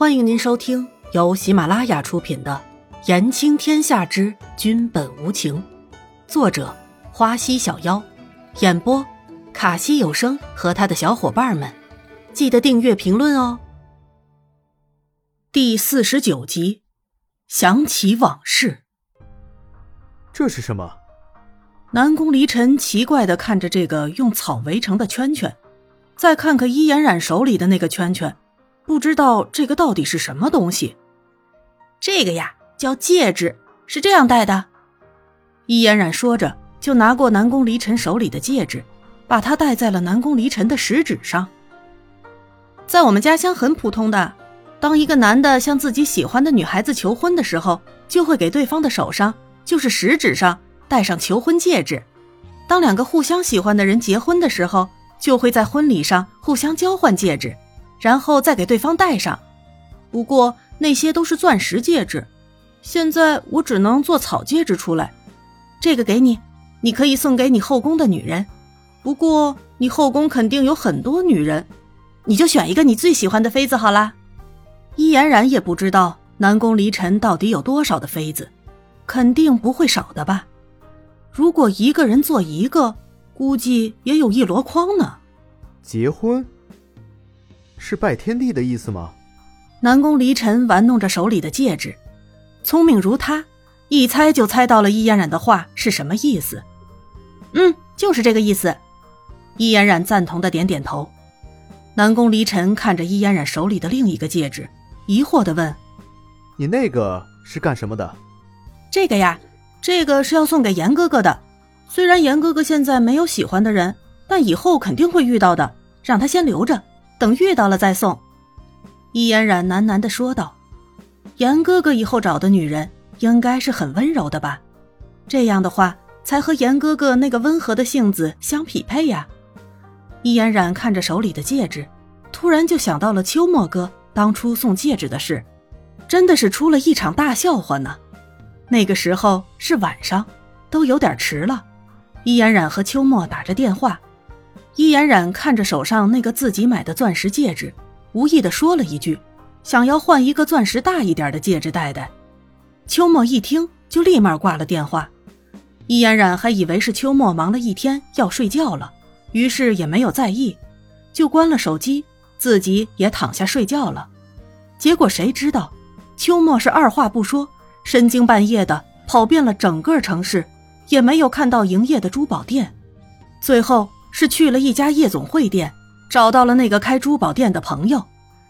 欢迎您收听由喜马拉雅出品的《言情天下之君本无情》，作者花溪小妖，演播卡西有声和他的小伙伴们。记得订阅、评论哦。第四十九集，想起往事。这是什么？南宫离尘奇怪的看着这个用草围成的圈圈，再看看伊颜染手里的那个圈圈。不知道这个到底是什么东西？这个呀，叫戒指，是这样戴的。伊嫣然说着，就拿过南宫离尘手里的戒指，把它戴在了南宫离尘的食指上。在我们家乡很普通的，当一个男的向自己喜欢的女孩子求婚的时候，就会给对方的手上，就是食指上戴上求婚戒指。当两个互相喜欢的人结婚的时候，就会在婚礼上互相交换戒指。然后再给对方戴上，不过那些都是钻石戒指，现在我只能做草戒指出来。这个给你，你可以送给你后宫的女人。不过你后宫肯定有很多女人，你就选一个你最喜欢的妃子好啦。伊嫣然也不知道南宫离尘到底有多少的妃子，肯定不会少的吧？如果一个人做一个，估计也有一箩筐呢。结婚。是拜天地的意思吗？南宫离尘玩弄着手里的戒指，聪明如他，一猜就猜到了易嫣然的话是什么意思。嗯，就是这个意思。易嫣然赞同的点点头。南宫离尘看着易嫣然手里的另一个戒指，疑惑的问：“你那个是干什么的？”这个呀，这个是要送给严哥哥的。虽然严哥哥现在没有喜欢的人，但以后肯定会遇到的，让他先留着。等遇到了再送，易嫣然喃喃的说道：“严哥哥以后找的女人应该是很温柔的吧？这样的话才和严哥哥那个温和的性子相匹配呀。”易嫣然看着手里的戒指，突然就想到了秋末哥当初送戒指的事，真的是出了一场大笑话呢。那个时候是晚上，都有点迟了，易嫣然和秋末打着电话。伊嫣然看着手上那个自己买的钻石戒指，无意的说了一句：“想要换一个钻石大一点的戒指戴戴。”秋末一听就立马挂了电话。伊嫣然还以为是秋末忙了一天要睡觉了，于是也没有在意，就关了手机，自己也躺下睡觉了。结果谁知道，秋末是二话不说，深更半夜的跑遍了整个城市，也没有看到营业的珠宝店，最后。是去了一家夜总会店，找到了那个开珠宝店的朋友，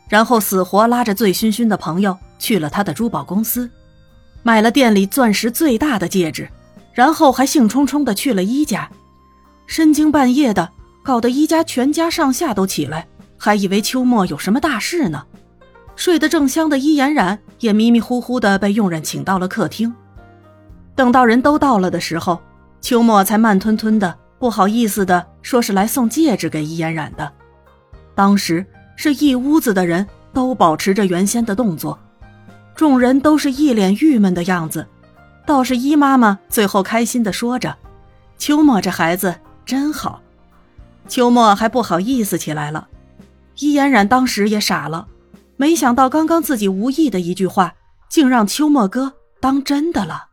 然后死活拉着醉醺醺的朋友去了他的珠宝公司，买了店里钻石最大的戒指，然后还兴冲冲的去了一家，深更半夜的，搞得一家全家上下都起来，还以为秋末有什么大事呢。睡得正香的伊颜染也迷迷糊糊的被佣人请到了客厅，等到人都到了的时候，秋末才慢吞吞的。不好意思的说，是来送戒指给伊嫣然的。当时是一屋子的人都保持着原先的动作，众人都是一脸郁闷的样子。倒是伊妈妈最后开心的说着：“秋末这孩子真好。”秋末还不好意思起来了。伊嫣然当时也傻了，没想到刚刚自己无意的一句话，竟让秋末哥当真的了。